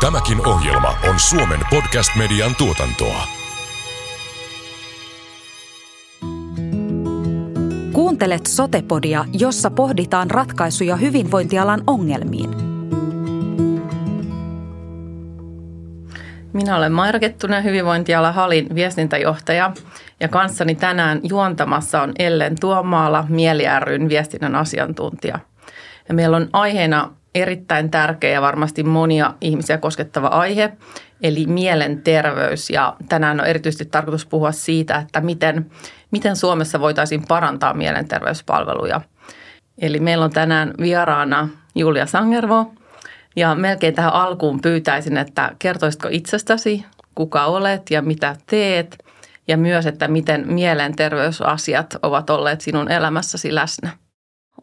Tämäkin ohjelma on Suomen podcast-median tuotantoa. Kuuntelet Sotepodia, jossa pohditaan ratkaisuja hyvinvointialan ongelmiin. Minä olen Maira Kettunen, hyvinvointiala Halin viestintäjohtaja ja kanssani tänään juontamassa on Ellen Tuomaala, Mieli ryn viestinnän asiantuntija. Ja meillä on aiheena erittäin tärkeä ja varmasti monia ihmisiä koskettava aihe, eli mielenterveys. Ja tänään on erityisesti tarkoitus puhua siitä, että miten, miten Suomessa voitaisiin parantaa mielenterveyspalveluja. Eli meillä on tänään vieraana Julia Sangervo, ja melkein tähän alkuun pyytäisin, että kertoisitko itsestäsi, kuka olet ja mitä teet, ja myös, että miten mielenterveysasiat ovat olleet sinun elämässäsi läsnä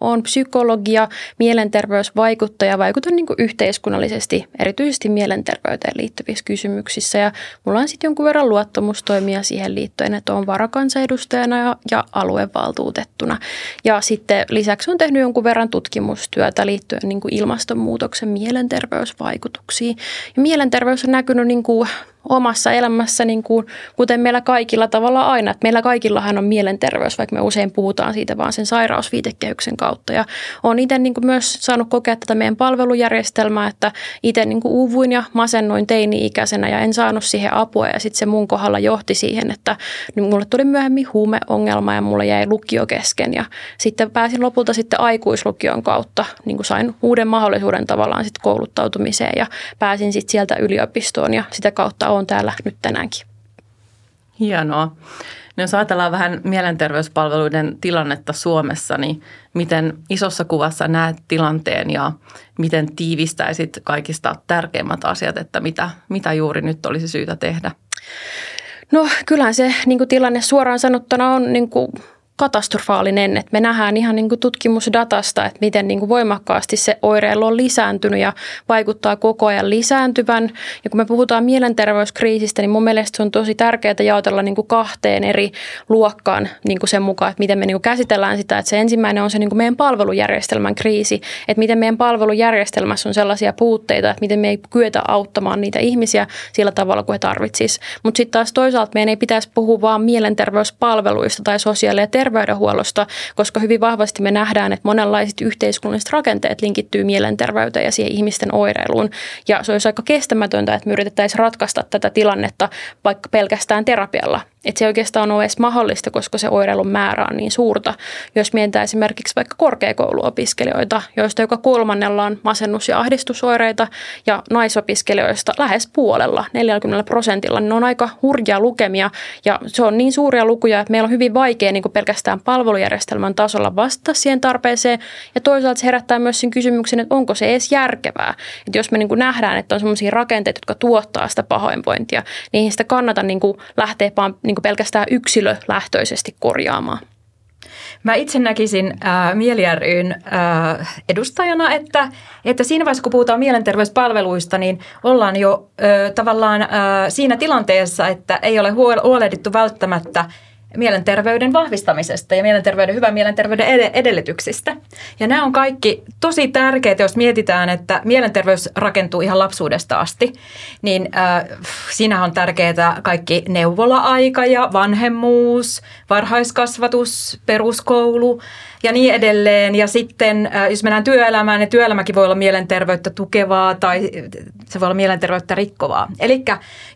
on psykologia, mielenterveysvaikuttaja, vaikutan niin kuin yhteiskunnallisesti, erityisesti mielenterveyteen liittyvissä kysymyksissä. Ja mulla on sitten jonkun verran luottamustoimia siihen liittyen, että on varakansanedustajana ja, ja aluevaltuutettuna. Ja sitten lisäksi on tehnyt jonkun verran tutkimustyötä liittyen niin kuin ilmastonmuutoksen mielenterveysvaikutuksiin. Ja mielenterveys on näkynyt niin kuin omassa elämässä, niin kuin, kuten meillä kaikilla tavalla aina. Että meillä kaikillahan on mielenterveys, vaikka me usein puhutaan siitä vaan sen sairausviitekehyksen kautta. Ja olen itse niin myös saanut kokea tätä meidän palvelujärjestelmää, että itse niin kuin uuvuin ja masennoin teini-ikäisenä ja en saanut siihen apua. Ja sitten se mun kohdalla johti siihen, että niin mulle tuli myöhemmin huumeongelma ja mulle jäi lukio kesken. Ja sitten pääsin lopulta sitten aikuislukion kautta, niin kuin sain uuden mahdollisuuden tavallaan sitten kouluttautumiseen ja pääsin sitten sieltä yliopistoon ja sitä kautta olen täällä nyt tänäänkin. Hienoa. No jos ajatellaan vähän mielenterveyspalveluiden tilannetta Suomessa, niin miten isossa kuvassa näet tilanteen ja miten tiivistäisit kaikista tärkeimmät asiat, että mitä, mitä juuri nyt olisi syytä tehdä? No kyllähän se niin kuin tilanne suoraan sanottuna on niin kuin katastrofaalinen, että me nähdään ihan niin kuin tutkimusdatasta, että miten niin kuin voimakkaasti se oireilu on lisääntynyt ja vaikuttaa koko ajan lisääntyvän. Ja kun me puhutaan mielenterveyskriisistä, niin mun mielestä se on tosi tärkeää jaotella niin kuin kahteen eri luokkaan niin kuin sen mukaan, että miten me niin kuin käsitellään sitä. Että se ensimmäinen on se niin kuin meidän palvelujärjestelmän kriisi, että miten meidän palvelujärjestelmässä on sellaisia puutteita, että miten me ei kyetä auttamaan niitä ihmisiä sillä tavalla kuin he tarvitsisivat. Mutta sitten taas toisaalta meidän ei pitäisi puhua vaan mielenterveyspalveluista tai sosiaali- ja terveydenhuollosta, koska hyvin vahvasti me nähdään, että monenlaiset yhteiskunnalliset rakenteet linkittyy mielenterveyteen ja siihen ihmisten oireiluun. Ja se olisi aika kestämätöntä, että me yritettäisiin ratkaista tätä tilannetta vaikka pelkästään terapialla. Että se oikeastaan on edes mahdollista, koska se oireilun määrä on niin suurta. Jos mietitään esimerkiksi vaikka korkeakouluopiskelijoita, joista joka kolmannella on masennus- ja ahdistusoireita, ja naisopiskelijoista lähes puolella, 40 prosentilla, niin ne on aika hurjia lukemia. Ja se on niin suuria lukuja, että meillä on hyvin vaikea niin pelkästään palvelujärjestelmän tasolla vastata siihen tarpeeseen. Ja toisaalta se herättää myös sen kysymyksen, että onko se edes järkevää. Että jos me niin nähdään, että on sellaisia rakenteita, jotka tuottaa sitä pahoinvointia, niin ei sitä kannata niin lähteä vaan niin kuin pelkästään yksilölähtöisesti korjaamaan. Mä itse näkisin äh, Mieli ryn äh, edustajana, että, että siinä vaiheessa, kun puhutaan mielenterveyspalveluista, niin ollaan jo äh, tavallaan äh, siinä tilanteessa, että ei ole huolehdittu välttämättä – mielenterveyden vahvistamisesta ja mielenterveyden, hyvän mielenterveyden edellytyksistä. Ja nämä on kaikki tosi tärkeitä, jos mietitään, että mielenterveys rakentuu ihan lapsuudesta asti, niin äh, siinä on tärkeää kaikki neuvola-aika ja vanhemmuus, varhaiskasvatus, peruskoulu – ja niin edelleen. Ja sitten äh, jos mennään työelämään, niin työelämäkin voi olla mielenterveyttä tukevaa tai se voi olla mielenterveyttä rikkovaa. Eli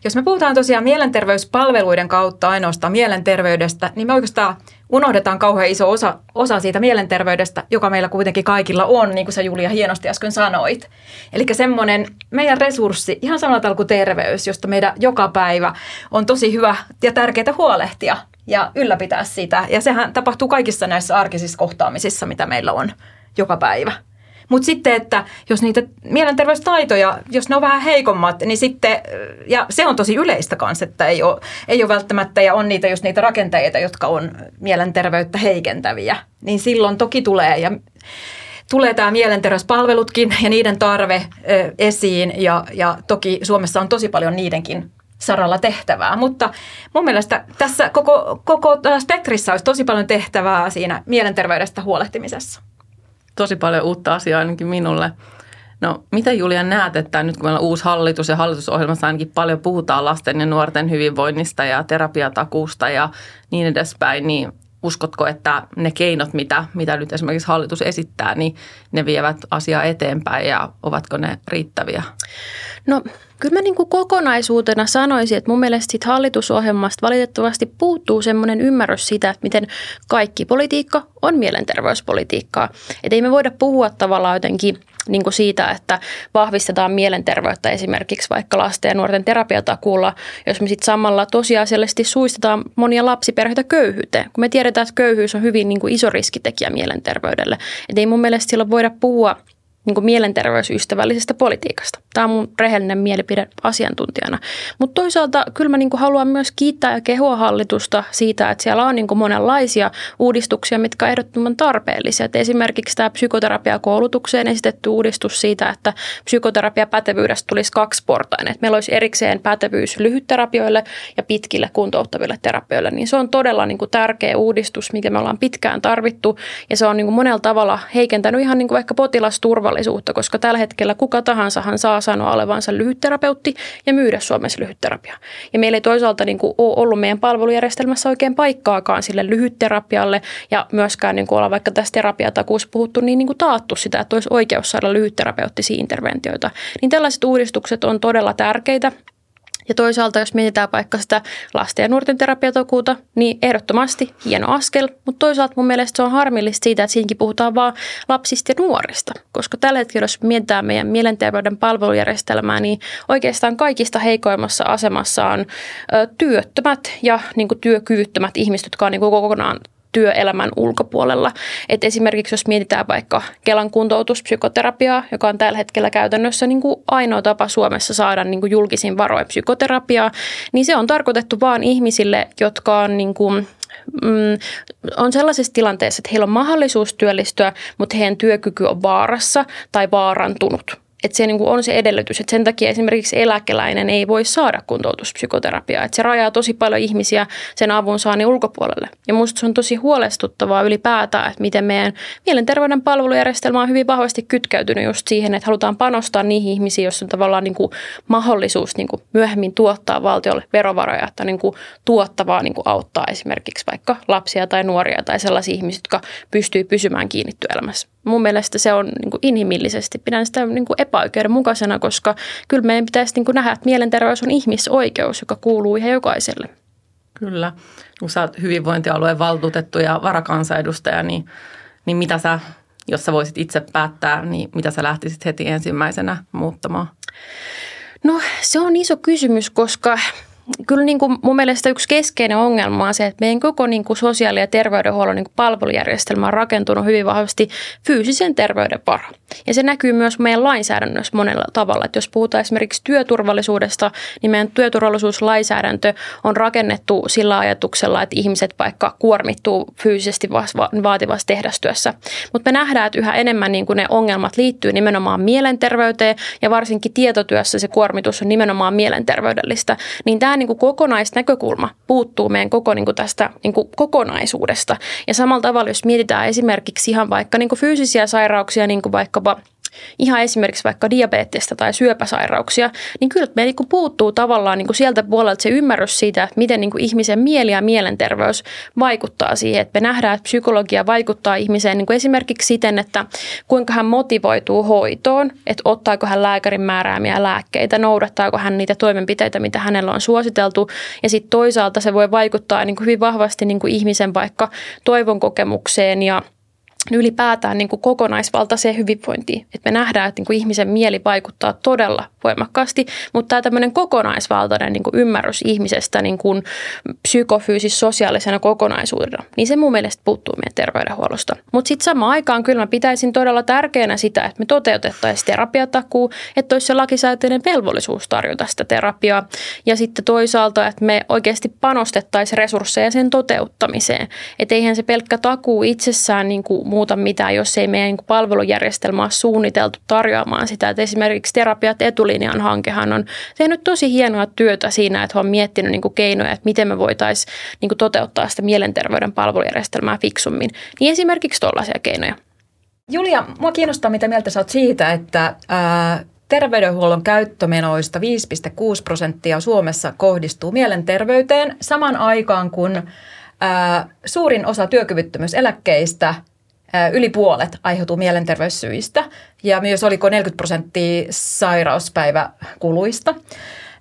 jos me puhutaan tosiaan mielenterveyspalveluiden kautta ainoastaan mielenterveydestä, niin me oikeastaan unohdetaan kauhean iso osa, osa siitä mielenterveydestä, joka meillä kuitenkin kaikilla on, niin kuin sä Julia hienosti äsken sanoit. Eli semmoinen meidän resurssi, ihan samalla kuin terveys, josta meidän joka päivä on tosi hyvä ja tärkeää huolehtia ja ylläpitää sitä. Ja sehän tapahtuu kaikissa näissä arkisissa kohtaamisissa, mitä meillä on joka päivä. Mutta sitten, että jos niitä mielenterveystaitoja, jos ne on vähän heikommat, niin sitten, ja se on tosi yleistä kanssa, että ei ole, ei ole välttämättä, ja on niitä just niitä rakenteita, jotka on mielenterveyttä heikentäviä, niin silloin toki tulee, ja tulee tämä mielenterveyspalvelutkin ja niiden tarve ö, esiin, ja, ja toki Suomessa on tosi paljon niidenkin saralla tehtävää. Mutta mun mielestä tässä koko, koko spektrissä olisi tosi paljon tehtävää siinä mielenterveydestä huolehtimisessa. Tosi paljon uutta asiaa ainakin minulle. No mitä Julia näet, että nyt kun meillä on uusi hallitus ja hallitusohjelmassa ainakin paljon puhutaan lasten ja nuorten hyvinvoinnista ja terapiatakuusta ja niin edespäin, niin uskotko, että ne keinot, mitä, mitä nyt esimerkiksi hallitus esittää, niin ne vievät asiaa eteenpäin ja ovatko ne riittäviä? No kyllä mä niin kuin kokonaisuutena sanoisin, että mun mielestä siitä hallitusohjelmasta valitettavasti puuttuu semmoinen ymmärrys siitä, että miten kaikki politiikka on mielenterveyspolitiikkaa. Että ei me voida puhua tavallaan jotenkin – niin kuin siitä, että vahvistetaan mielenterveyttä esimerkiksi vaikka lasten ja nuorten terapiatakuulla, jos me sitten samalla tosiasiallisesti suistetaan monia lapsiperheitä köyhyyteen, kun me tiedetään, että köyhyys on hyvin niin kuin iso riskitekijä mielenterveydelle. Et ei mun mielestä silloin voida puhua niin kuin mielenterveysystävällisestä politiikasta. Tämä on mun rehellinen mielipide asiantuntijana. Mutta toisaalta kyllä mä niin kuin haluan myös kiittää ja kehua hallitusta siitä, että siellä on niin kuin monenlaisia uudistuksia, mitkä on ehdottoman tarpeellisia. Et esimerkiksi tämä psykoterapiakoulutukseen esitetty uudistus siitä, että psykoterapiapätevyydestä tulisi kaksiportainen. Että meillä olisi erikseen pätevyys lyhytterapioille ja pitkille kuntouttaville terapioille. Niin se on todella niin kuin tärkeä uudistus, mikä me ollaan pitkään tarvittu. Ja se on niin kuin monella tavalla heikentänyt ihan niin kuin vaikka potilasturvallisuutta turvallisuutta, koska tällä hetkellä kuka tahansahan saa sanoa olevansa lyhytterapeutti ja myydä Suomessa lyhytterapiaa. Ja meillä ei toisaalta niin kuin ole ollut meidän palvelujärjestelmässä oikein paikkaakaan sille lyhytterapialle ja myöskään niin kuin olla vaikka tässä terapiatakuussa puhuttu, niin, niin kuin taattu sitä, että olisi oikeus saada lyhytterapeuttisia interventioita. Niin tällaiset uudistukset on todella tärkeitä ja toisaalta, jos mietitään vaikka sitä lasten ja nuorten terapiatakuuta, niin ehdottomasti hieno askel, mutta toisaalta mun mielestä se on harmillista siitä, että siinäkin puhutaan vaan lapsista ja nuorista. Koska tällä hetkellä, jos mietitään meidän mielenterveyden palvelujärjestelmää, niin oikeastaan kaikista heikoimmassa asemassa on työttömät ja niin työkyvyttömät ihmiset, jotka on niin kokonaan työelämän ulkopuolella. Et esimerkiksi jos mietitään vaikka Kelan kuntoutuspsykoterapiaa, joka on tällä hetkellä käytännössä niin kuin ainoa tapa Suomessa saada niin kuin julkisin varoin psykoterapiaa, niin se on tarkoitettu vain ihmisille, jotka on niin kuin mm, on sellaisessa tilanteessa, että heillä on mahdollisuus työllistyä, mutta heidän työkyky on vaarassa tai vaarantunut että se niin on se edellytys, että sen takia esimerkiksi eläkeläinen ei voi saada kuntoutuspsykoterapiaa. Että se rajaa tosi paljon ihmisiä sen avun saannin ulkopuolelle. Ja minusta se on tosi huolestuttavaa ylipäätään, että miten meidän mielenterveyden palvelujärjestelmä on hyvin vahvasti kytkeytynyt just siihen, että halutaan panostaa niihin ihmisiin, joissa on tavallaan niin kuin mahdollisuus niin kuin myöhemmin tuottaa valtiolle verovaroja, että niin kuin tuottavaa niin kuin auttaa esimerkiksi vaikka lapsia tai nuoria tai sellaisia ihmisiä, jotka pystyy pysymään kiinni työelämässä mun mielestä se on niin kuin inhimillisesti, pidän sitä niin kuin epäoikeudenmukaisena, koska kyllä meidän pitäisi niin kuin nähdä, että mielenterveys on ihmisoikeus, joka kuuluu ihan jokaiselle. Kyllä. Kun sä oot hyvinvointialueen valtuutettu ja varakansanedustaja, niin, niin mitä sä, jos sä voisit itse päättää, niin mitä sä lähtisit heti ensimmäisenä muuttamaan? No se on iso kysymys, koska kyllä niin kuin mun mielestä yksi keskeinen ongelma on se, että meidän koko niin kuin sosiaali- ja terveydenhuollon niin kuin palvelujärjestelmä on rakentunut hyvin vahvasti fyysisen terveyden varaan. Ja se näkyy myös meidän lainsäädännössä monella tavalla. Että jos puhutaan esimerkiksi työturvallisuudesta, niin meidän työturvallisuuslainsäädäntö on rakennettu sillä ajatuksella, että ihmiset vaikka kuormittuu fyysisesti vaativassa tehdastyössä. Mutta me nähdään, että yhä enemmän niin kuin ne ongelmat liittyy nimenomaan mielenterveyteen ja varsinkin tietotyössä se kuormitus on nimenomaan mielenterveydellistä. Niin tämä niin kuin kokonaisnäkökulma puuttuu meidän koko niin kuin tästä niin kuin kokonaisuudesta. Ja samalla tavalla, jos mietitään esimerkiksi ihan vaikka niin kuin fyysisiä sairauksia, niin kuin vaikkapa ihan esimerkiksi vaikka diabeettista tai syöpäsairauksia, niin kyllä me niin puuttuu tavallaan niin sieltä puolelta se ymmärrys siitä, että miten niin ihmisen mieli ja mielenterveys vaikuttaa siihen. Että me nähdään, että psykologia vaikuttaa ihmiseen niin esimerkiksi siten, että kuinka hän motivoituu hoitoon, että ottaako hän lääkärin määräämiä lääkkeitä, noudattaako hän niitä toimenpiteitä, mitä hänellä on suositeltu. Ja sitten toisaalta se voi vaikuttaa niin hyvin vahvasti niin ihmisen vaikka toivon kokemukseen ja ylipäätään niin kuin kokonaisvaltaiseen hyvinvointiin. Että me nähdään, että niin kuin ihmisen mieli vaikuttaa todella voimakkaasti, mutta tämä kokonaisvaltainen niin kuin ymmärrys ihmisestä niin kuin psykofyysis-sosiaalisena kokonaisuudena, niin se mun mielestä puuttuu meidän terveydenhuollosta. Mutta sitten samaan aikaan kyllä mä pitäisin todella tärkeänä sitä, että me toteutettaisiin terapiatakuu, että olisi se lakisääteinen velvollisuus tarjota sitä terapiaa. Ja sitten toisaalta, että me oikeasti panostettaisiin resursseja sen toteuttamiseen. Että eihän se pelkkä takuu itsessään niin kuin muuta mitään, jos ei meidän niin palvelujärjestelmä ole suunniteltu tarjoamaan sitä. Että esimerkiksi Terapiat etulinjan hankehan on tehnyt tosi hienoa työtä siinä, että on miettinyt niin kuin keinoja, että miten me voitaisiin niin toteuttaa sitä mielenterveyden palvelujärjestelmää fiksummin. Niin esimerkiksi tuollaisia keinoja. Julia, mua kiinnostaa, mitä mieltä sä oot siitä, että ää, terveydenhuollon käyttömenoista 5,6 prosenttia Suomessa kohdistuu mielenterveyteen saman aikaan, kun ää, suurin osa työkyvyttömyyseläkkeistä yli puolet aiheutuu mielenterveyssyistä ja myös oliko 40 prosenttia sairauspäiväkuluista.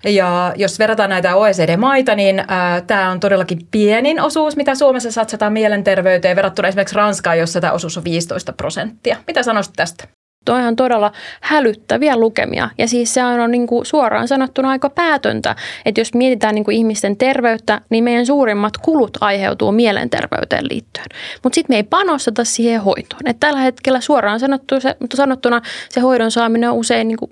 Ja jos verrataan näitä OECD-maita, niin tämä on todellakin pienin osuus, mitä Suomessa satsataan mielenterveyteen verrattuna esimerkiksi Ranskaan, jossa tämä osuus on 15 prosenttia. Mitä sanoisit tästä? Toi on todella hälyttäviä lukemia. Ja siis se on niin kuin suoraan sanottuna aika päätöntä, että jos mietitään niin kuin ihmisten terveyttä, niin meidän suurimmat kulut aiheutuu mielenterveyteen liittyen. Mutta sitten me ei panosteta siihen hoitoon. Et tällä hetkellä suoraan sanottuna se hoidon saaminen on usein niin kuin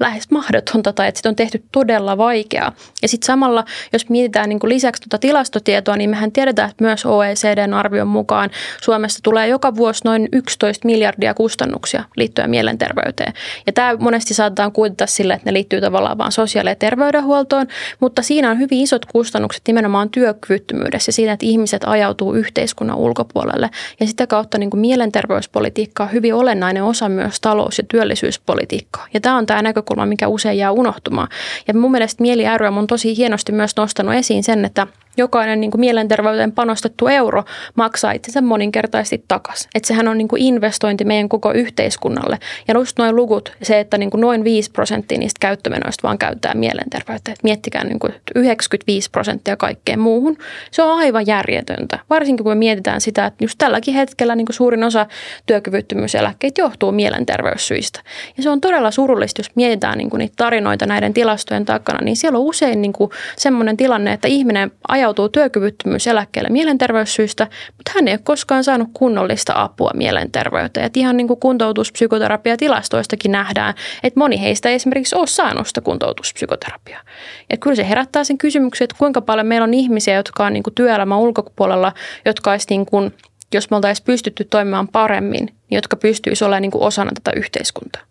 lähes mahdotonta tai että sitä on tehty todella vaikeaa. Ja sitten samalla, jos mietitään niin kuin lisäksi tuota tilastotietoa, niin mehän tiedetään, että myös OECDn arvion mukaan Suomessa tulee joka vuosi noin 11 miljardia kustannuksia liittyen mielenterveyteen. Ja tämä monesti saatetaan kuitata sille, että ne liittyy tavallaan vain sosiaali- ja terveydenhuoltoon, mutta siinä on hyvin isot kustannukset nimenomaan työkyvyttömyydessä siinä, että ihmiset ajautuu yhteiskunnan ulkopuolelle. Ja sitä kautta niin kuin mielenterveyspolitiikka on hyvin olennainen osa myös talous- ja työllisyyspolitiikkaa. Ja tämä on tämä näkökulma näkökulma, mikä usein jää unohtumaan. Ja mun mielestä Mieli on tosi hienosti myös nostanut esiin sen, että jokainen niin kuin mielenterveyteen panostettu euro maksaa itsensä moninkertaisesti takaisin. Että sehän on niin kuin investointi meidän koko yhteiskunnalle. Ja just noin luvut, se, että niin kuin noin 5 prosenttia niistä käyttömenoista vaan käyttää mielenterveyteen. Että miettikää niin kuin 95 prosenttia kaikkeen muuhun. Se on aivan järjetöntä. Varsinkin kun me mietitään sitä, että just tälläkin hetkellä niin kuin suurin osa työkyvyttömyyseläkkeitä johtuu mielenterveyssyistä. Ja se on todella surullista, jos mietitään niin kuin niitä tarinoita näiden tilastojen takana, niin siellä on usein niin kuin semmoinen tilanne, että ihminen ajautuu työkyvyttömyyseläkkeelle mielenterveyssyistä, mutta hän ei ole koskaan saanut kunnollista apua mielenterveyteen. Et ihan niin kuin kuntoutuspsykoterapiatilastoistakin nähdään, että moni heistä ei esimerkiksi ole saanut sitä kuntoutuspsykoterapiaa. Ja kyllä se herättää sen kysymyksen, että kuinka paljon meillä on ihmisiä, jotka on niin kuin työelämän ulkopuolella, jotka olisi niin kuin, jos me oltaisiin pystytty toimimaan paremmin, niin jotka pystyisivät olemaan niin kuin osana tätä yhteiskuntaa.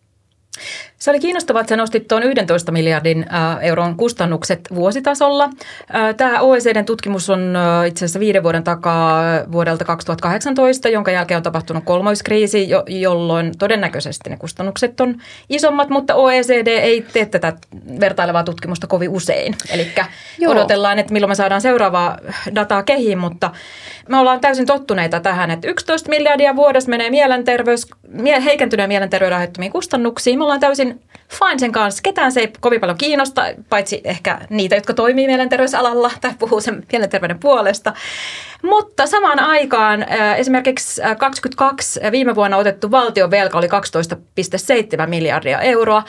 Se oli kiinnostavaa, että sä nostit tuon 11 miljardin euron kustannukset vuositasolla. Tämä OECDn tutkimus on itse asiassa viiden vuoden takaa vuodelta 2018, jonka jälkeen on tapahtunut kolmoiskriisi, jolloin todennäköisesti ne kustannukset on isommat, mutta OECD ei tee tätä vertailevaa tutkimusta kovin usein. Eli odotellaan, että milloin me saadaan seuraavaa dataa kehiin, mutta me ollaan täysin tottuneita tähän, että 11 miljardia vuodessa menee mielenterveys, heikentyneen mielenterveyden aiheuttamiin kustannuksiin. Me ollaan täysin fine sen kanssa. Ketään se ei kovin paljon kiinnosta, paitsi ehkä niitä, jotka toimii mielenterveysalalla tai puhuu sen mielenterveyden puolesta. Mutta samaan aikaan esimerkiksi 22 viime vuonna otettu valtion velka oli 12,7 miljardia euroa.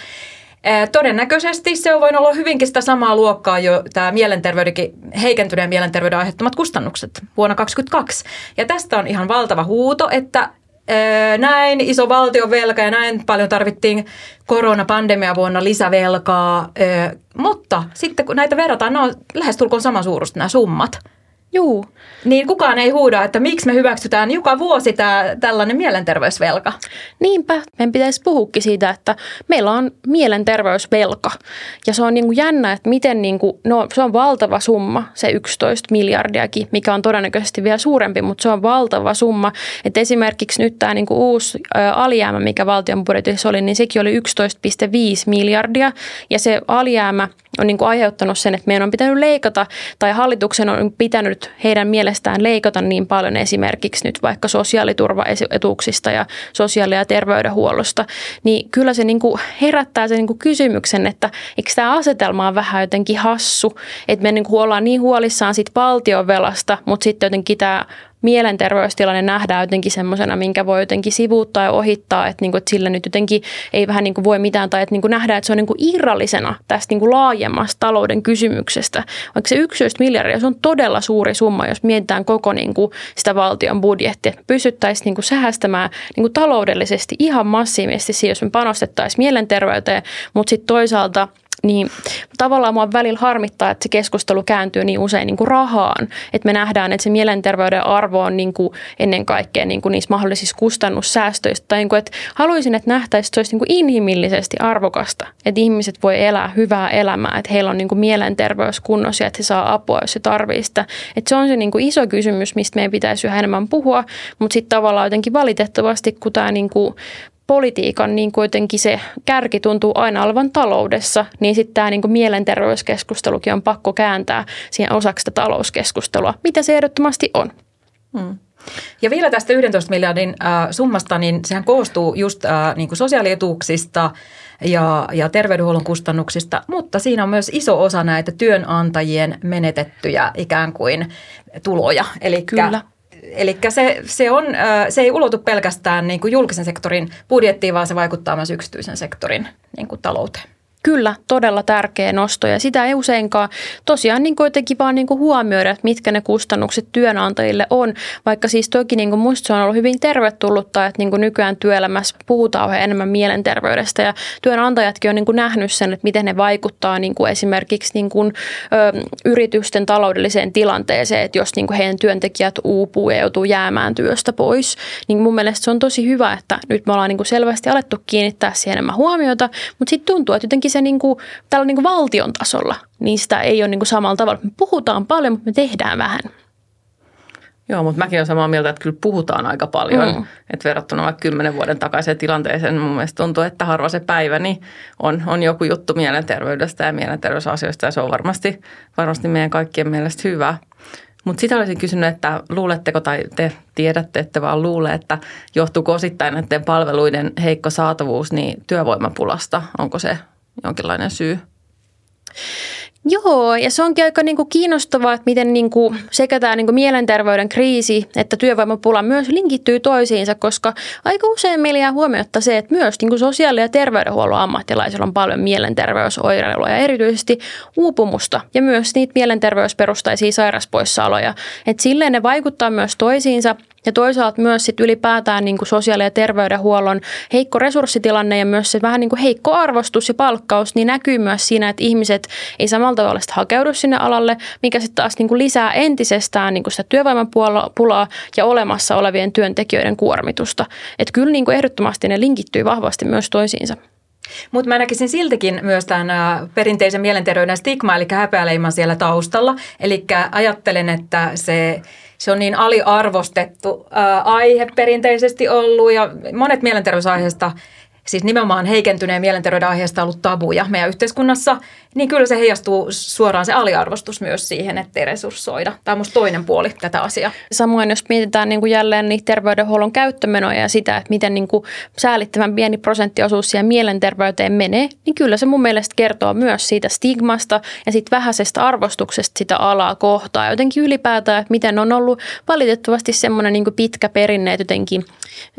Todennäköisesti se on voinut olla hyvinkin sitä samaa luokkaa jo tämä mielenterveydenkin, heikentyneen mielenterveyden aiheuttamat kustannukset vuonna 2022. Ja tästä on ihan valtava huuto, että näin iso valtionvelka ja näin paljon tarvittiin koronapandemia vuonna lisävelkaa, mutta sitten kun näitä verrataan, ne on lähestulkoon saman suuruista nämä summat. Juu. Niin kukaan ei huuda, että miksi me hyväksytään joka vuosi tämä, tällainen mielenterveysvelka. Niinpä, meidän pitäisi puhukin siitä, että meillä on mielenterveysvelka. Ja se on niin kuin jännä, että miten niin kuin, no, se on valtava summa, se 11 miljardiakin, mikä on todennäköisesti vielä suurempi, mutta se on valtava summa. Että esimerkiksi nyt tämä niin kuin uusi ä, alijäämä, mikä valtion budjetissa oli, niin sekin oli 11,5 miljardia. Ja se alijäämä on niin kuin aiheuttanut sen, että meidän on pitänyt leikata tai hallituksen on pitänyt heidän mielestään leikata niin paljon esimerkiksi nyt vaikka sosiaaliturvaetuuksista ja sosiaali- ja terveydenhuollosta, niin kyllä se niin kuin herättää sen niin kuin kysymyksen, että eikö tämä asetelma on vähän jotenkin hassu, että me niin kuin ollaan niin huolissaan siitä valtionvelasta, mutta sitten jotenkin tämä mielenterveystilanne nähdään jotenkin semmoisena, minkä voi jotenkin sivuuttaa ja ohittaa, että, niin kuin, että sillä nyt jotenkin ei vähän niin kuin voi mitään, tai että niin kuin nähdään, että se on niin kuin irrallisena tästä niin kuin laajemmasta talouden kysymyksestä. Vaikka se 11 miljardia, se on todella suuri summa, jos mietitään koko niin kuin sitä valtion budjettia. Pystyttäisiin niin kuin säästämään niin kuin taloudellisesti ihan massiivisesti, jos me panostettaisiin mielenterveyteen, mutta sitten toisaalta niin tavallaan mua välillä harmittaa, että se keskustelu kääntyy niin usein niin kuin rahaan. Että me nähdään, että se mielenterveyden arvo on niin kuin ennen kaikkea niin kuin niissä mahdollisissa kustannussäästöistä. Tai niin kuin, että haluaisin, että nähtäisiin, että se olisi niin kuin inhimillisesti arvokasta. Että ihmiset voi elää hyvää elämää, että heillä on niin kuin mielenterveys kunnossa ja että he saa apua, jos se tarvitsee sitä. Että se on se niin kuin iso kysymys, mistä meidän pitäisi yhä enemmän puhua, mutta sitten tavallaan jotenkin valitettavasti, kun tämä niin kuin politiikan niin kuitenkin se kärki tuntuu aina olevan taloudessa, niin sitten tämä niin mielenterveyskeskustelukin on pakko kääntää siihen osaksi sitä talouskeskustelua, mitä se ehdottomasti on. Hmm. Ja vielä tästä 11 miljardin äh, summasta, niin sehän koostuu just äh, niin kuin sosiaalietuuksista ja, ja terveydenhuollon kustannuksista, mutta siinä on myös iso osa näitä työnantajien menetettyjä ikään kuin tuloja. Eli Kyllä. Eli se, se, on, se ei ulotu pelkästään niin kuin julkisen sektorin budjettiin, vaan se vaikuttaa myös yksityisen sektorin niin kuin talouteen. Kyllä, todella tärkeä nosto ja sitä ei useinkaan tosiaan niin kuitenkin vaan niin huomioida, että mitkä ne kustannukset työnantajille on. Vaikka siis toki niin kuin musta se on ollut hyvin tervetullutta, että niin nykyään työelämässä puhutaan enemmän mielenterveydestä ja työnantajatkin on niin nähnyt sen, että miten ne vaikuttaa niin esimerkiksi niin kuin, ö, yritysten taloudelliseen tilanteeseen, että jos niin kuin heidän työntekijät uupuu ja joutuu jäämään työstä pois, niin mun mielestä se on tosi hyvä, että nyt me ollaan niin selvästi alettu kiinnittää siihen enemmän huomiota, mutta sitten tuntuu, että jotenkin se niin kuin, tällä niin kuin valtion tasolla, niin sitä ei ole niin kuin samalla tavalla. Me puhutaan paljon, mutta me tehdään vähän. Joo, mutta mäkin olen samaa mieltä, että kyllä puhutaan aika paljon. Mm. Että verrattuna vaikka kymmenen vuoden takaiseen tilanteeseen, mun mielestä tuntuu, että harva se päivä niin on, on joku juttu mielenterveydestä ja mielenterveysasioista ja se on varmasti, varmasti meidän kaikkien mielestä hyvä. Mutta sitä olisin kysynyt, että luuletteko tai te tiedätte, että vaan luule, että johtuuko osittain näiden palveluiden heikko saatavuus niin työvoimapulasta? Onko se jonkinlainen syy? Joo, ja se onkin aika niinku kiinnostavaa, että miten niinku sekä tämä niinku mielenterveyden kriisi että työvoimapula myös linkittyy toisiinsa, koska aika usein meillä jää huomiota se, että myös niinku sosiaali- ja terveydenhuollon ammattilaisilla on paljon mielenterveysoireilua ja erityisesti uupumusta ja myös niitä mielenterveysperustaisia sairaspoissaoloja. Et silleen ne vaikuttaa myös toisiinsa ja toisaalta myös sit ylipäätään niin kuin sosiaali- ja terveydenhuollon heikko resurssitilanne ja myös se vähän niin kuin heikko arvostus ja palkkaus, niin näkyy myös siinä, että ihmiset ei samalla tavalla hakeudu sinne alalle, mikä sitten taas niin kuin lisää entisestään niin kuin sitä työvoimapulaa ja olemassa olevien työntekijöiden kuormitusta. Että kyllä niin kuin ehdottomasti ne linkittyy vahvasti myös toisiinsa. Mutta mä näkisin siltikin myös tämän perinteisen mielenterveyden stigma, eli häpeäleima siellä taustalla. Eli ajattelen, että se se on niin aliarvostettu ää, aihe perinteisesti ollut ja monet mielenterveysaiheista siis nimenomaan heikentyneen mielenterveyden aiheesta ollut tabuja meidän yhteiskunnassa, niin kyllä se heijastuu suoraan se aliarvostus myös siihen, ettei resurssoida. Tämä on musta toinen puoli tätä asiaa. Samoin jos mietitään niin kuin jälleen niitä terveydenhuollon käyttömenoja ja sitä, että miten niin kuin säälittävän pieni prosenttiosuus siihen mielenterveyteen menee, niin kyllä se mun mielestä kertoo myös siitä stigmasta ja siitä vähäisestä arvostuksesta sitä alaa kohtaa. Jotenkin ylipäätään, että miten on ollut valitettavasti semmoinen niin pitkä perinne, että jotenkin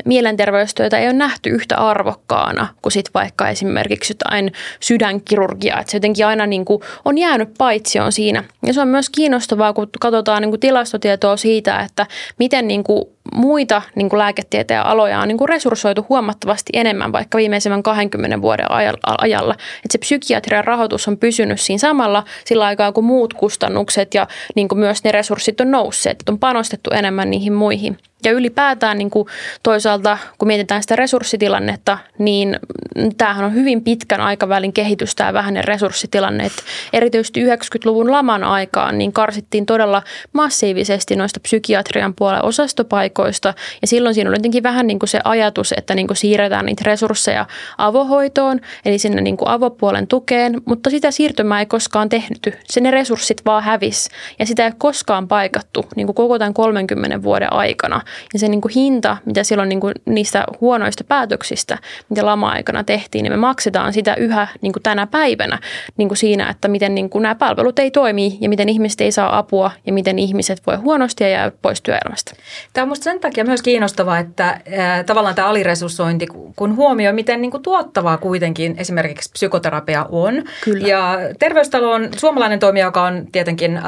mielenterveystyötä ei ole nähty yhtä arvokkaana kuin sit vaikka esimerkiksi jotain sydänkirurgiaa. Että se jotenkin aina niin kuin on jäänyt paitsioon siinä. Ja se on myös kiinnostavaa, kun katsotaan niin kuin tilastotietoa siitä, että miten niin kuin muita niin kuin lääketieteen aloja on niin kuin resurssoitu huomattavasti enemmän vaikka viimeisemmän 20 vuoden ajalla. Että se psykiatrian rahoitus on pysynyt siinä samalla sillä aikaa, kun muut kustannukset ja niin kuin myös ne resurssit on nousseet. Että on panostettu enemmän niihin muihin. Ja ylipäätään niin kuin toisaalta, kun mietitään sitä resurssitilannetta, niin tämähän on hyvin pitkän aikavälin kehitys tämä vähäinen resurssitilanne. Että erityisesti 90-luvun laman aikaan niin karsittiin todella massiivisesti noista psykiatrian puolen osastopaikoista. Ja silloin siinä oli jotenkin vähän niin kuin se ajatus, että niin kuin siirretään niitä resursseja avohoitoon, eli sinne niin kuin avopuolen tukeen, mutta sitä siirtymää ei koskaan tehty. Se ne resurssit vaan hävis ja sitä ei koskaan paikattu niin kuin koko tämän 30 vuoden aikana. Ja se niin kuin hinta, mitä silloin niin kuin niistä huonoista päätöksistä, mitä lama-aikana tehtiin, niin me maksetaan sitä yhä niin kuin tänä päivänä niin kuin siinä, että miten niin kuin nämä palvelut ei toimi ja miten ihmiset ei saa apua ja miten ihmiset voi huonosti ja jää pois työelämästä. Tämä on minusta sen takia myös kiinnostavaa, että äh, tavallaan tämä aliresurssointi, kun huomioi, miten niin kuin tuottavaa kuitenkin esimerkiksi psykoterapia on. Kyllä. Ja terveystalo on suomalainen toimija, joka on tietenkin äh,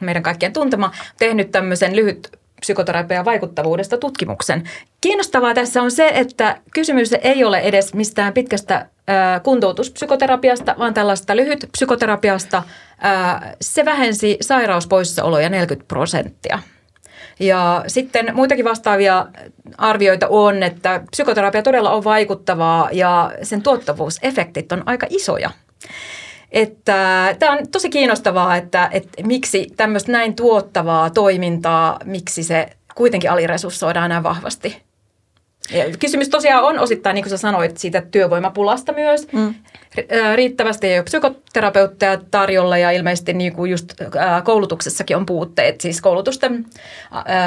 meidän kaikkien tuntema, tehnyt tämmöisen lyhyt psykoterapian vaikuttavuudesta tutkimuksen. Kiinnostavaa tässä on se, että kysymys ei ole edes mistään pitkästä kuntoutuspsykoterapiasta, vaan tällaista lyhyt psykoterapiasta. Se vähensi sairauspoissaoloja 40 prosenttia. Ja sitten muitakin vastaavia arvioita on, että psykoterapia todella on vaikuttavaa ja sen tuottavuusefektit on aika isoja. Että tämä on tosi kiinnostavaa, että, että miksi tämmöistä näin tuottavaa toimintaa, miksi se kuitenkin aliresurssoidaan näin vahvasti. Ja kysymys tosiaan on osittain, niin kuin sä sanoit, siitä työvoimapulasta myös. Mm riittävästi ei ole psykoterapeutteja tarjolla ja ilmeisesti niin kuin just koulutuksessakin on puutteet, siis koulutusten,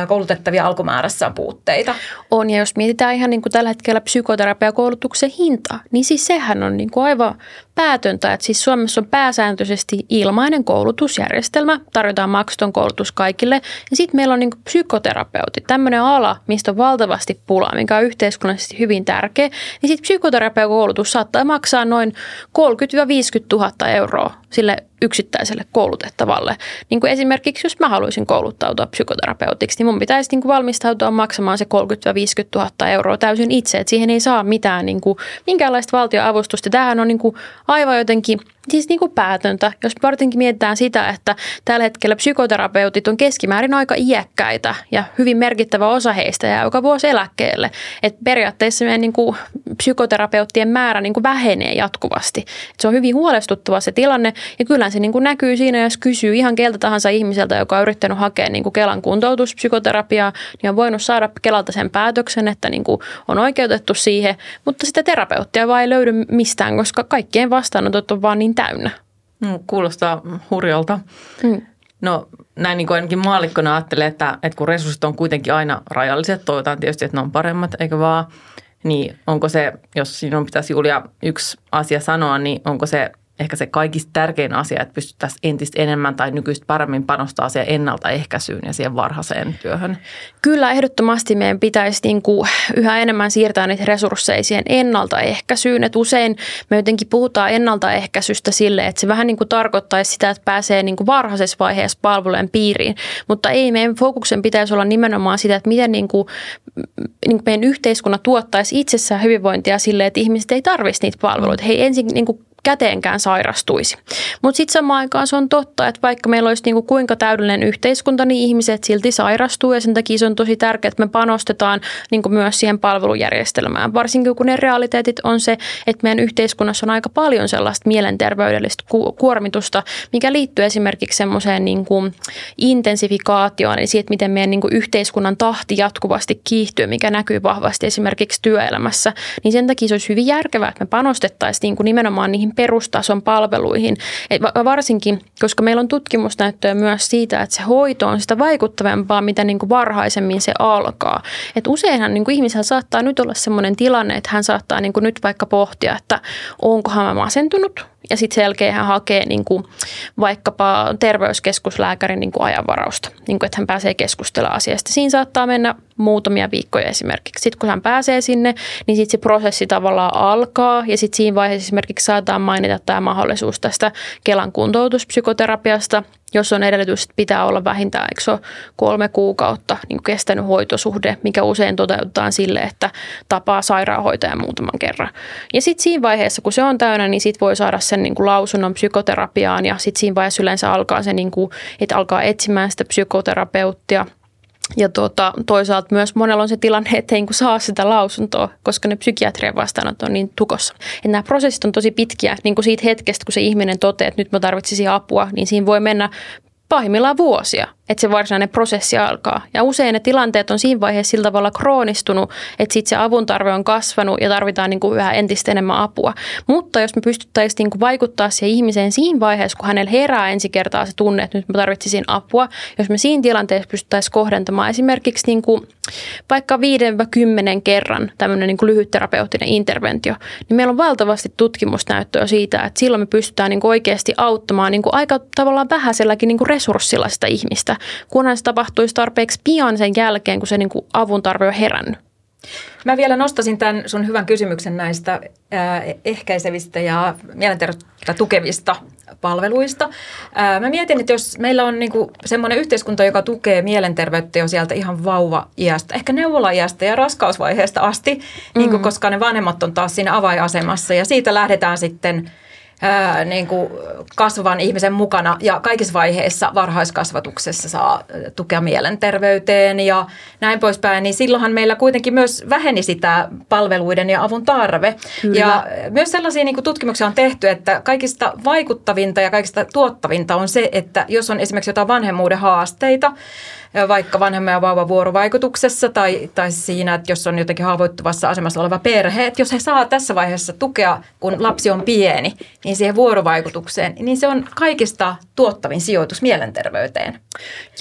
koulutettavia alkumäärässä on puutteita. On ja jos mietitään ihan niin kuin tällä hetkellä psykoterapiakoulutuksen hinta, niin siis sehän on niin kuin aivan päätöntä, että siis Suomessa on pääsääntöisesti ilmainen koulutusjärjestelmä, tarjotaan maksuton koulutus kaikille. Ja sitten meillä on niin psykoterapeutti, tämmöinen ala, mistä on valtavasti pulaa, mikä on yhteiskunnallisesti hyvin tärkeä, niin sitten psykoterapiakoulutus saattaa maksaa noin 30 50 000 euroa sille yksittäiselle koulutettavalle. Niin kuin esimerkiksi jos mä haluaisin kouluttautua psykoterapeutiksi, niin mun pitäisi niin kuin valmistautua maksamaan se 30 000 euroa täysin itse. Että siihen ei saa mitään niin kuin, minkäänlaista valtioavustusta. Tämähän on niin kuin aivan jotenkin siis niin kuin päätöntä, jos varsinkin mietitään sitä, että tällä hetkellä psykoterapeutit on keskimäärin aika iäkkäitä ja hyvin merkittävä osa heistä ja joka vuosi eläkkeelle. Et periaatteessa meidän niin kuin psykoterapeuttien määrä niin kuin vähenee jatkuvasti. Et se on hyvin huolestuttava se tilanne ja kyllä se niin kuin näkyy siinä, jos kysyy ihan keltä tahansa ihmiseltä, joka on yrittänyt hakea niin kuin Kelan kuntoutuspsykoterapiaa, niin on voinut saada Kelalta sen päätöksen, että niin kuin on oikeutettu siihen, mutta sitä terapeuttia vaan ei löydy mistään, koska kaikkien vastaanotot on vaan niin täynnä. Mm, kuulostaa hurjalta. Mm. No näin niin kuin ainakin maallikkona ajattelee, että, että kun resurssit on kuitenkin aina rajalliset, toivotaan tietysti, että ne on paremmat, eikä vaan, niin onko se, jos sinun pitäisi Julia yksi asia sanoa, niin onko se ehkä se kaikista tärkein asia, että pystyttäisiin entistä enemmän tai nykyistä paremmin panostaa siihen ennaltaehkäisyyn ja siihen varhaiseen työhön? Kyllä, ehdottomasti meidän pitäisi niin kuin yhä enemmän siirtää niitä resursseja siihen ennaltaehkäisyyn. Että usein me jotenkin puhutaan ennaltaehkäisystä sille, että se vähän niin kuin tarkoittaisi sitä, että pääsee niin kuin varhaisessa vaiheessa palvelujen piiriin. Mutta ei, meidän fokuksen pitäisi olla nimenomaan sitä, että miten niin kuin, niin kuin meidän yhteiskunta tuottaisi itsessään hyvinvointia sille, että ihmiset ei tarvitsisi niitä palveluita. He ensin niin kuin käteenkään sairastuisi. Mutta sitten samaan aikaan se on totta, että vaikka meillä olisi niinku kuinka täydellinen yhteiskunta, niin ihmiset silti sairastuu ja sen takia se on tosi tärkeää, että me panostetaan niinku myös siihen palvelujärjestelmään. Varsinkin kun ne realiteetit on se, että meidän yhteiskunnassa on aika paljon sellaista mielenterveydellistä kuormitusta, mikä liittyy esimerkiksi semmoiseen niinku intensifikaatioon, eli siihen, että miten meidän niinku yhteiskunnan tahti jatkuvasti kiihtyy, mikä näkyy vahvasti esimerkiksi työelämässä. Niin sen takia se olisi hyvin järkevää, että me panostettaisiin niinku nimenomaan niihin perustason palveluihin. Et varsinkin, koska meillä on tutkimusnäyttöä myös siitä, että se hoito on sitä vaikuttavampaa, mitä niin kuin varhaisemmin se alkaa. Et useinhan niin kuin ihmisellä saattaa nyt olla sellainen tilanne, että hän saattaa niin kuin nyt vaikka pohtia, että onkohan mä masentunut, ja sitten sen jälkeen hän hakee niin kuin vaikkapa terveyskeskuslääkärin niin kuin ajanvarausta, niin kuin, että hän pääsee keskustelemaan asiasta. Siinä saattaa mennä muutamia viikkoja esimerkiksi. Sitten kun hän pääsee sinne, niin sitten se prosessi tavallaan alkaa ja sitten siinä vaiheessa esimerkiksi saadaan mainita tämä mahdollisuus tästä Kelan kuntoutuspsykoterapiasta, jos on edellytys, että pitää olla vähintään eikö se kolme kuukautta niin kestänyt hoitosuhde, mikä usein toteutetaan sille, että tapaa sairaanhoitajan muutaman kerran. Ja sitten siinä vaiheessa, kun se on täynnä, niin sitten voi saada sen niin kuin lausunnon psykoterapiaan ja sitten siinä vaiheessa yleensä alkaa se, niin kuin, että alkaa etsimään sitä psykoterapeuttia – ja tuota, toisaalta myös monella on se tilanne, että ei niin saa sitä lausuntoa, koska ne psykiatrian vastaanot on niin tukossa. Että nämä prosessit on tosi pitkiä, niin kuin siitä hetkestä, kun se ihminen toteaa, että nyt mä tarvitsisin apua, niin siinä voi mennä pahimmillaan vuosia että se varsinainen prosessi alkaa. Ja usein ne tilanteet on siinä vaiheessa sillä tavalla kroonistunut, että sitten se avun tarve on kasvanut ja tarvitaan niin kuin yhä entistä enemmän apua. Mutta jos me pystyttäisiin niin kuin vaikuttaa siihen ihmiseen siinä vaiheessa, kun hänellä herää ensi kertaa se tunne, että nyt mä tarvitsisin apua, jos me siinä tilanteessa pystyttäisiin kohdentamaan esimerkiksi niin kuin vaikka 5-10 kerran tämmöinen niin kuin lyhytterapeuttinen interventio, niin meillä on valtavasti tutkimusnäyttöä siitä, että silloin me pystytään niin kuin oikeasti auttamaan niin kuin aika tavallaan vähäiselläkin niin kuin resurssilla sitä ihmistä kunhan se tapahtuisi tarpeeksi pian sen jälkeen, kun se niin kuin avun tarve on herännyt. Mä vielä nostasin tämän sun hyvän kysymyksen näistä ehkäisevistä ja mielenterveyttä tukevista palveluista. Mä mietin, että jos meillä on niinku semmoinen yhteiskunta, joka tukee mielenterveyttä jo sieltä ihan vauva-iästä, ehkä neuvola-iästä ja raskausvaiheesta asti, niinku mm. niinku, koska ne vanhemmat on taas siinä avainasemassa ja siitä lähdetään sitten – ää, niin kuin kasvavan ihmisen mukana ja kaikissa vaiheissa varhaiskasvatuksessa saa tukea mielenterveyteen ja näin poispäin, niin silloinhan meillä kuitenkin myös väheni sitä palveluiden ja avun tarve. Kyllä. Ja myös sellaisia niin kuin tutkimuksia on tehty, että kaikista vaikuttavinta ja kaikista tuottavinta on se, että jos on esimerkiksi jotain vanhemmuuden haasteita, vaikka vanhemman ja vauvan vuorovaikutuksessa tai, tai siinä, että jos on jotenkin haavoittuvassa asemassa oleva perhe, että jos he saa tässä vaiheessa tukea, kun lapsi on pieni, niin siihen vuorovaikutukseen, niin se on kaikista tuottavin sijoitus mielenterveyteen.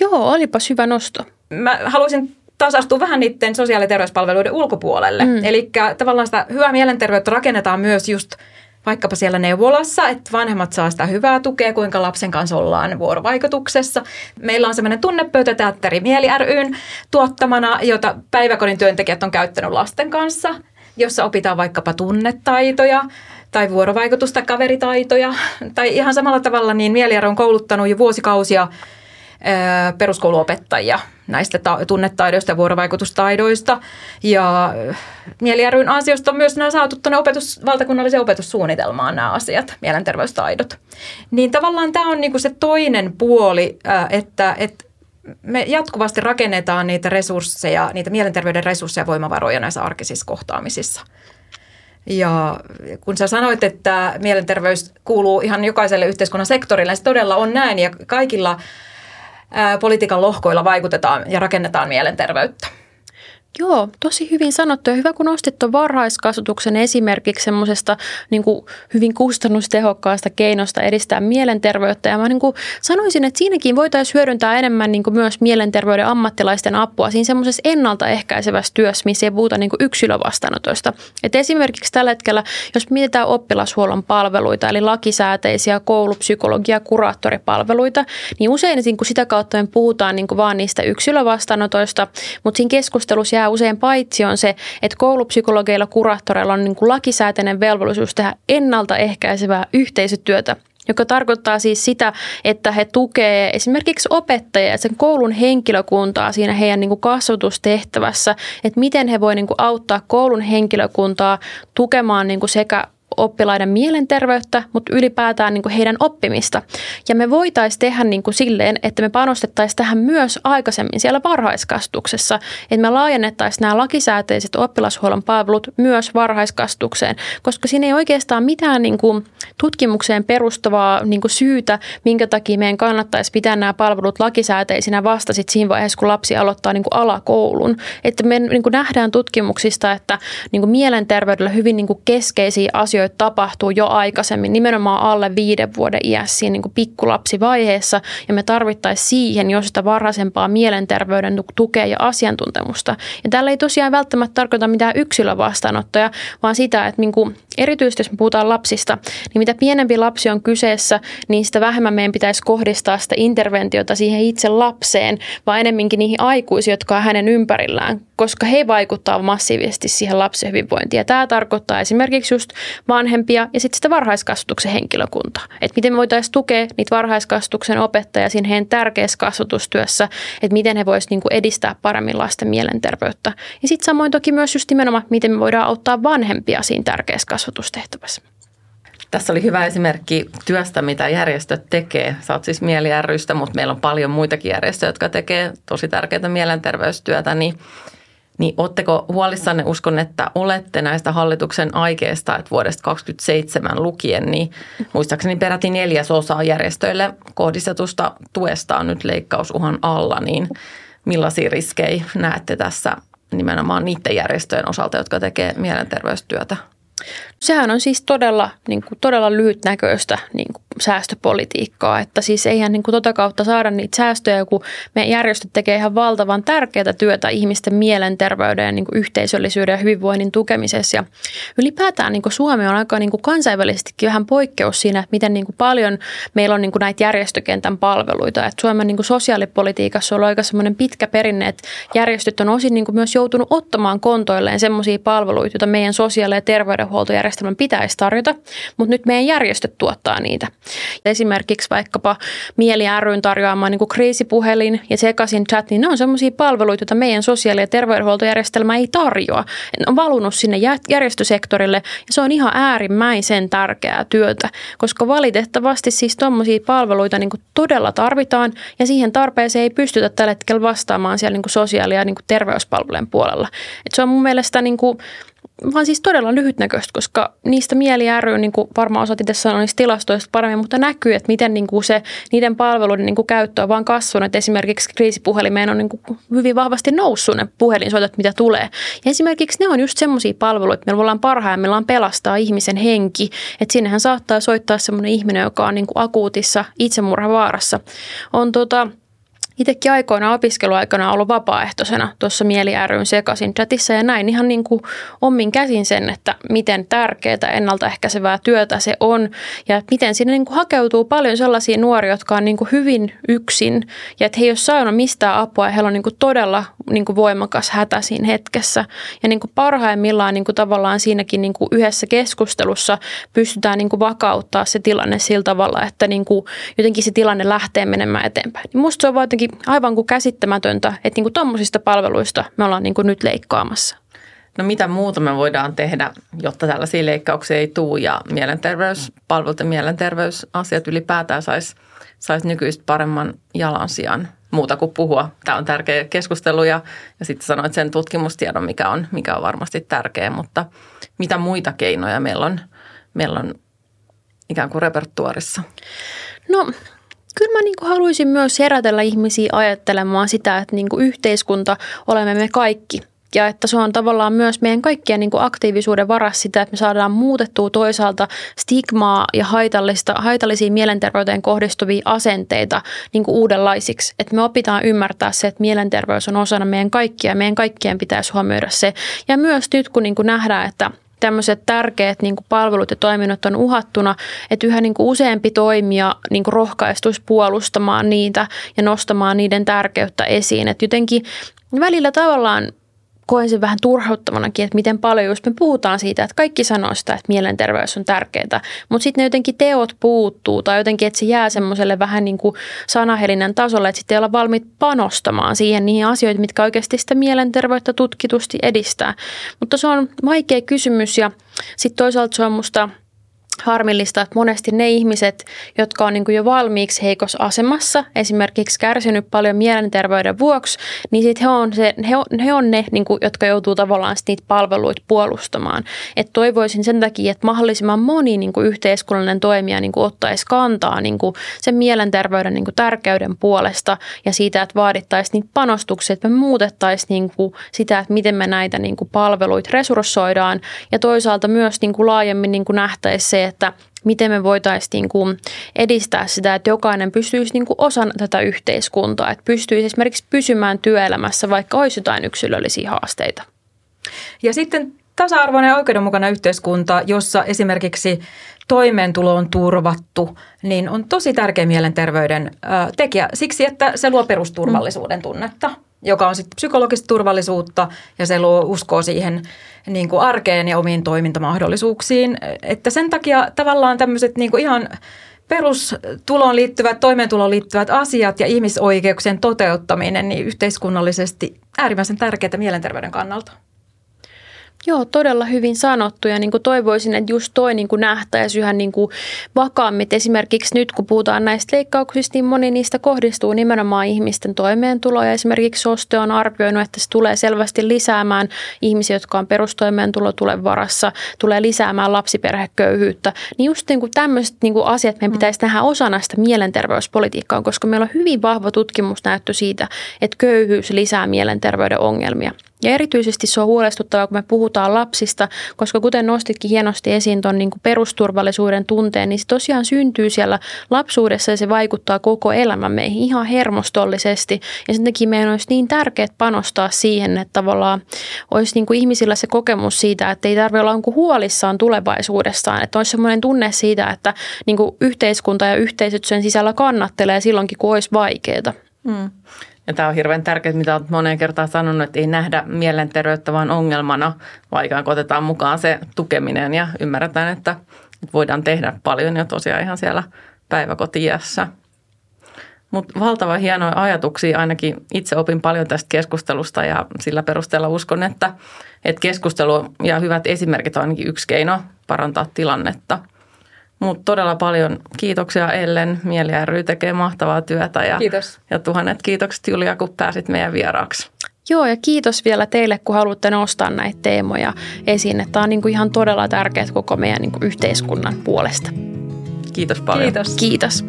Joo, olipas hyvä nosto. Mä haluaisin taas astuu vähän niiden sosiaali- ja terveyspalveluiden ulkopuolelle. Mm. Eli tavallaan sitä hyvää mielenterveyttä rakennetaan myös just – vaikkapa siellä neuvolassa, että vanhemmat saa sitä hyvää tukea, kuinka lapsen kanssa ollaan vuorovaikutuksessa. Meillä on semmoinen tunnepöytäteatteri Mieli ryn tuottamana, jota päiväkodin työntekijät on käyttänyt lasten kanssa, jossa opitaan vaikkapa tunnetaitoja tai vuorovaikutusta, kaveritaitoja. Tai ihan samalla tavalla niin Mieli on kouluttanut jo vuosikausia peruskouluopettajia näistä ta- tunnetaidoista ja vuorovaikutustaidoista. Ja Mieli ansiosta on myös nämä saatu tuonne opetus, valtakunnalliseen opetussuunnitelmaan nämä asiat, mielenterveystaidot. Niin tavallaan tämä on niinku se toinen puoli, että, että me jatkuvasti rakennetaan niitä resursseja, niitä mielenterveyden resursseja ja voimavaroja näissä arkisissa kohtaamisissa. Ja kun sä sanoit, että mielenterveys kuuluu ihan jokaiselle yhteiskunnan sektorille, niin se todella on näin ja kaikilla – politiikan lohkoilla vaikutetaan ja rakennetaan mielenterveyttä. Joo, tosi hyvin sanottu ja hyvä kun nostit tuon varhaiskasvatuksen esimerkiksi semmoisesta niin hyvin kustannustehokkaasta keinosta edistää mielenterveyttä. Ja mä niin kuin sanoisin, että siinäkin voitaisiin hyödyntää enemmän niin kuin myös mielenterveyden ammattilaisten apua siinä semmoisessa ennaltaehkäisevässä työssä, missä ei puhuta niin kuin yksilövastaanotoista. Et esimerkiksi tällä hetkellä, jos mietitään oppilashuollon palveluita, eli lakisääteisiä koulupsykologia- kuraattoripalveluita, niin usein niin kuin sitä kautta me puhutaan niin kuin vaan niistä yksilövastaanotoista, mutta siinä keskustelussa jää usein paitsi on se, että koulupsykologeilla, kuraattoreilla on niin kuin lakisääteinen velvollisuus tehdä ennaltaehkäisevää yhteisötyötä joka tarkoittaa siis sitä, että he tukee esimerkiksi opettajia ja sen koulun henkilökuntaa siinä heidän niin kuin kasvatustehtävässä, että miten he voivat niin auttaa koulun henkilökuntaa tukemaan niin kuin sekä oppilaiden mielenterveyttä, mutta ylipäätään niin kuin heidän oppimista. Ja me voitaisiin tehdä niin kuin silleen, että me panostettaisiin tähän myös aikaisemmin siellä varhaiskasvatuksessa, että me laajennettaisiin nämä lakisääteiset oppilashuollon palvelut myös varhaiskasvatukseen, koska siinä ei oikeastaan mitään niin kuin tutkimukseen perustuvaa niin kuin syytä, minkä takia meidän kannattaisi pitää nämä palvelut lakisääteisinä vasta sit siinä vaiheessa, kun lapsi aloittaa niin kuin alakoulun. Että me niin kuin nähdään tutkimuksista, että niin kuin mielenterveydellä hyvin niin kuin keskeisiä asioita asioita tapahtuu jo aikaisemmin, nimenomaan alle viiden vuoden iässä siinä niin kuin pikkulapsivaiheessa, ja me tarvittaisiin siihen jo sitä varhaisempaa mielenterveyden tukea ja asiantuntemusta. Ja tällä ei tosiaan välttämättä tarkoita mitään yksilövastaanottoja, vaan sitä, että niin kuin, erityisesti jos me puhutaan lapsista, niin mitä pienempi lapsi on kyseessä, niin sitä vähemmän meidän pitäisi kohdistaa sitä interventiota siihen itse lapseen, vaan enemminkin niihin aikuisiin, jotka on hänen ympärillään, koska he vaikuttaa massiivisesti siihen lapsen hyvinvointiin. Ja tämä tarkoittaa esimerkiksi just vanhempia ja sitten sitä varhaiskasvatuksen henkilökuntaa. Että miten me voitaisiin tukea niitä varhaiskasvatuksen opettajia siinä heidän tärkeässä kasvatustyössä, että miten he voisivat niinku edistää paremmin lasten mielenterveyttä. Ja sitten samoin toki myös just nimenomaan, miten me voidaan auttaa vanhempia siinä tärkeässä kasvatustehtävässä. Tässä oli hyvä esimerkki työstä, mitä järjestöt tekee. Sä oot siis Mieli rystä, mutta meillä on paljon muitakin järjestöjä, jotka tekee tosi tärkeää mielenterveystyötä. Niin niin oletteko huolissanne, uskon, että olette näistä hallituksen aikeista, että vuodesta 2027 lukien, niin muistaakseni peräti neljäsosa järjestöille kohdistetusta tuesta on nyt leikkausuhan alla, niin millaisia riskejä näette tässä nimenomaan niiden järjestöjen osalta, jotka tekee mielenterveystyötä? Sehän on siis todella, niin kuin, todella lyhytnäköistä niin kuin, säästöpolitiikkaa, että siis eihän niin kuin, tota kautta saada niitä säästöjä, kun me järjestöt tekee ihan valtavan tärkeää työtä ihmisten mielenterveyden ja niin kuin, yhteisöllisyyden ja hyvinvoinnin tukemisessa. Ja ylipäätään niin kuin, Suomi on aika niin kuin, kansainvälisestikin vähän poikkeus siinä, että miten niin kuin, paljon meillä on niin kuin, näitä järjestökentän palveluita. Että Suomen niin kuin, sosiaalipolitiikassa on aika semmoinen pitkä perinne, että järjestöt on osin niin kuin, myös joutunut ottamaan kontoilleen semmoisia palveluita, joita meidän sosiaali- ja terveydenhuoltojärjestelmän pitäisi tarjota, mutta nyt meidän järjestöt tuottaa niitä. Esimerkiksi vaikkapa Mieli ryn tarjoama niin kuin kriisipuhelin ja sekaisin chat, niin ne on sellaisia palveluita, joita meidän sosiaali- ja terveydenhuoltojärjestelmä ei tarjoa. Ne on valunut sinne järjestösektorille ja se on ihan äärimmäisen tärkeää työtä, koska valitettavasti siis tuommoisia palveluita niin kuin todella tarvitaan ja siihen tarpeeseen ei pystytä tällä hetkellä vastaamaan siellä niin kuin sosiaali- ja niin kuin terveyspalvelujen puolella. Et se on mun mielestä niin kuin vaan siis todella lyhytnäköistä, koska niistä mieli ry, niin kuin varmaan osat itse sanoa niistä tilastoista paremmin, mutta näkyy, että miten niin kuin se, niiden palveluiden niin kuin käyttö on vaan kasvanut. Esimerkiksi kriisipuhelimeen on niin kuin hyvin vahvasti noussut ne puhelinsoitot, mitä tulee. Ja esimerkiksi ne on just semmoisia palveluita, me ollaan parhaimmillaan pelastaa ihmisen henki. Että sinnehän saattaa soittaa semmoinen ihminen, joka on niin kuin akuutissa itsemurhavaarassa. On tota, itsekin aikoina opiskeluaikana ollut vapaaehtoisena tuossa Mieli ryn sekaisin chatissa ja näin ihan niin kuin ommin käsin sen, että miten tärkeää ennaltaehkäisevää työtä se on ja miten sinne niin kuin hakeutuu paljon sellaisia nuoria, jotka on niin kuin hyvin yksin ja että he ei ole saanut mistään apua ja heillä on niin kuin todella niin kuin voimakas hätä siinä hetkessä. Ja niin kuin parhaimmillaan niin kuin tavallaan siinäkin niin kuin yhdessä keskustelussa pystytään niin kuin vakauttaa se tilanne sillä tavalla, että niin kuin jotenkin se tilanne lähtee menemään eteenpäin. Niin musta se on jotenkin aivan kuin käsittämätöntä, että niin kuin tommosista palveluista me ollaan niin kuin nyt leikkaamassa. No mitä muuta me voidaan tehdä, jotta tällaisia leikkauksia ei tule ja mielenterveyspalvelut ja mielenterveysasiat ylipäätään saisi sais nykyistä paremman jalansijan muuta kuin puhua. Tämä on tärkeä keskustelu ja, ja sitten sanoit sen tutkimustiedon, mikä on, mikä on varmasti tärkeä, mutta mitä muita keinoja meillä on, meillä on ikään kuin repertuarissa? No kyllä mä niin kuin haluaisin myös herätellä ihmisiä ajattelemaan sitä, että niin kuin yhteiskunta olemme me kaikki. Ja että se on tavallaan myös meidän kaikkien niin kuin aktiivisuuden varassa sitä, että me saadaan muutettua toisaalta stigmaa ja haitallista, haitallisia mielenterveyteen kohdistuvia asenteita niin kuin uudenlaisiksi. Että me opitaan ymmärtää se, että mielenterveys on osana meidän kaikkia ja meidän kaikkien pitäisi huomioida se. Ja myös nyt kun niin kuin nähdään, että tämmöiset tärkeät niin kuin palvelut ja toiminnot on uhattuna, että yhä niin kuin useampi toimija niin kuin rohkaistuisi puolustamaan niitä ja nostamaan niiden tärkeyttä esiin. Että jotenkin välillä tavallaan koen sen vähän turhauttavanakin, että miten paljon just me puhutaan siitä, että kaikki sanoo sitä, että mielenterveys on tärkeää, mutta sitten ne jotenkin teot puuttuu tai jotenkin, että se jää semmoiselle vähän niin kuin sanahelinän tasolle, että sitten ei olla valmiit panostamaan siihen niihin asioihin, mitkä oikeasti sitä mielenterveyttä tutkitusti edistää. Mutta se on vaikea kysymys ja sitten toisaalta se on musta – harmillista, että monesti ne ihmiset, jotka on niin jo valmiiksi heikossa asemassa, esimerkiksi kärsinyt paljon mielenterveyden vuoksi, niin sit he, on se, he, on, he on ne, niin kuin, jotka joutuu tavallaan niitä palveluita puolustamaan. Et toivoisin sen takia, että mahdollisimman moni niin kuin yhteiskunnallinen toimija niin kuin ottaisi kantaa niin kuin sen mielenterveyden niin kuin tärkeyden puolesta ja siitä, että vaadittaisiin niitä panostuksia, että me muutettaisiin niin kuin sitä, että miten me näitä niin kuin palveluita resurssoidaan ja toisaalta myös niin kuin laajemmin niin kuin nähtäisiin se, että miten me voitaisiin niin kuin edistää sitä, että jokainen pystyisi niin kuin osana tätä yhteiskuntaa, että pystyisi esimerkiksi pysymään työelämässä, vaikka olisi jotain yksilöllisiä haasteita. Ja sitten tasa-arvoinen ja oikeudenmukainen yhteiskunta, jossa esimerkiksi toimeentulo on turvattu, niin on tosi tärkeä mielenterveyden tekijä siksi, että se luo perusturvallisuuden tunnetta, joka on sitten psykologista turvallisuutta ja se luo uskoa siihen niin kuin arkeen ja omiin toimintamahdollisuuksiin. Että sen takia tavallaan tämmöiset niin kuin ihan perustuloon liittyvät, toimeentuloon liittyvät asiat ja ihmisoikeuksien toteuttaminen niin yhteiskunnallisesti äärimmäisen tärkeää mielenterveyden kannalta. Joo, todella hyvin sanottu ja niin kuin toivoisin, että just toi niin kuin nähtäisi yhä niin kuin vakaammin. Esimerkiksi nyt kun puhutaan näistä leikkauksista, niin moni niistä kohdistuu nimenomaan ihmisten toimeentuloon ja esimerkiksi SOSTE on arvioinut, että se tulee selvästi lisäämään ihmisiä, jotka on perustoimeentulo tulee varassa, tulee lisäämään lapsiperheköyhyyttä. Niin just niin kuin tämmöiset niin kuin asiat meidän mm. pitäisi nähdä osana sitä mielenterveyspolitiikkaa, koska meillä on hyvin vahva tutkimusnäyttö siitä, että köyhyys lisää mielenterveyden ongelmia. Ja erityisesti se on huolestuttavaa, kun me puhutaan lapsista, koska kuten nostitkin hienosti esiin tuon niin perusturvallisuuden tunteen, niin se tosiaan syntyy siellä lapsuudessa ja se vaikuttaa koko elämän meihin ihan hermostollisesti. Ja sen takia meidän olisi niin tärkeää panostaa siihen, että tavallaan olisi niin kuin ihmisillä se kokemus siitä, että ei tarvitse olla niin huolissaan tulevaisuudestaan, että olisi sellainen tunne siitä, että niin kuin yhteiskunta ja yhteisöt sen sisällä kannattelee silloinkin, kun olisi vaikeaa. Mm. Ja tämä on hirveän tärkeää, mitä olet moneen kertaan sanonut, että ei nähdä mielenterveyttä vaan ongelmana, kuin otetaan mukaan se tukeminen ja ymmärretään, että voidaan tehdä paljon jo tosiaan ihan siellä päiväkotiässä. Mutta valtava hienoja ajatuksia, ainakin itse opin paljon tästä keskustelusta ja sillä perusteella uskon, että, että keskustelu ja hyvät esimerkit on ainakin yksi keino parantaa tilannetta. Mutta todella paljon kiitoksia Ellen. Mieli ry tekee mahtavaa työtä ja, Kiitos. ja tuhannet kiitokset Julia, kun pääsit meidän vieraaksi. Joo, ja kiitos vielä teille, kun haluatte nostaa näitä teemoja esiin. Tämä on niin kuin ihan todella tärkeää koko meidän niin kuin yhteiskunnan puolesta. Kiitos paljon. Kiitos. Kiitos.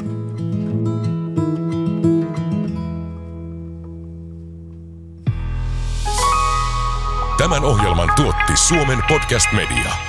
Tämän ohjelman tuotti Suomen Podcast Media.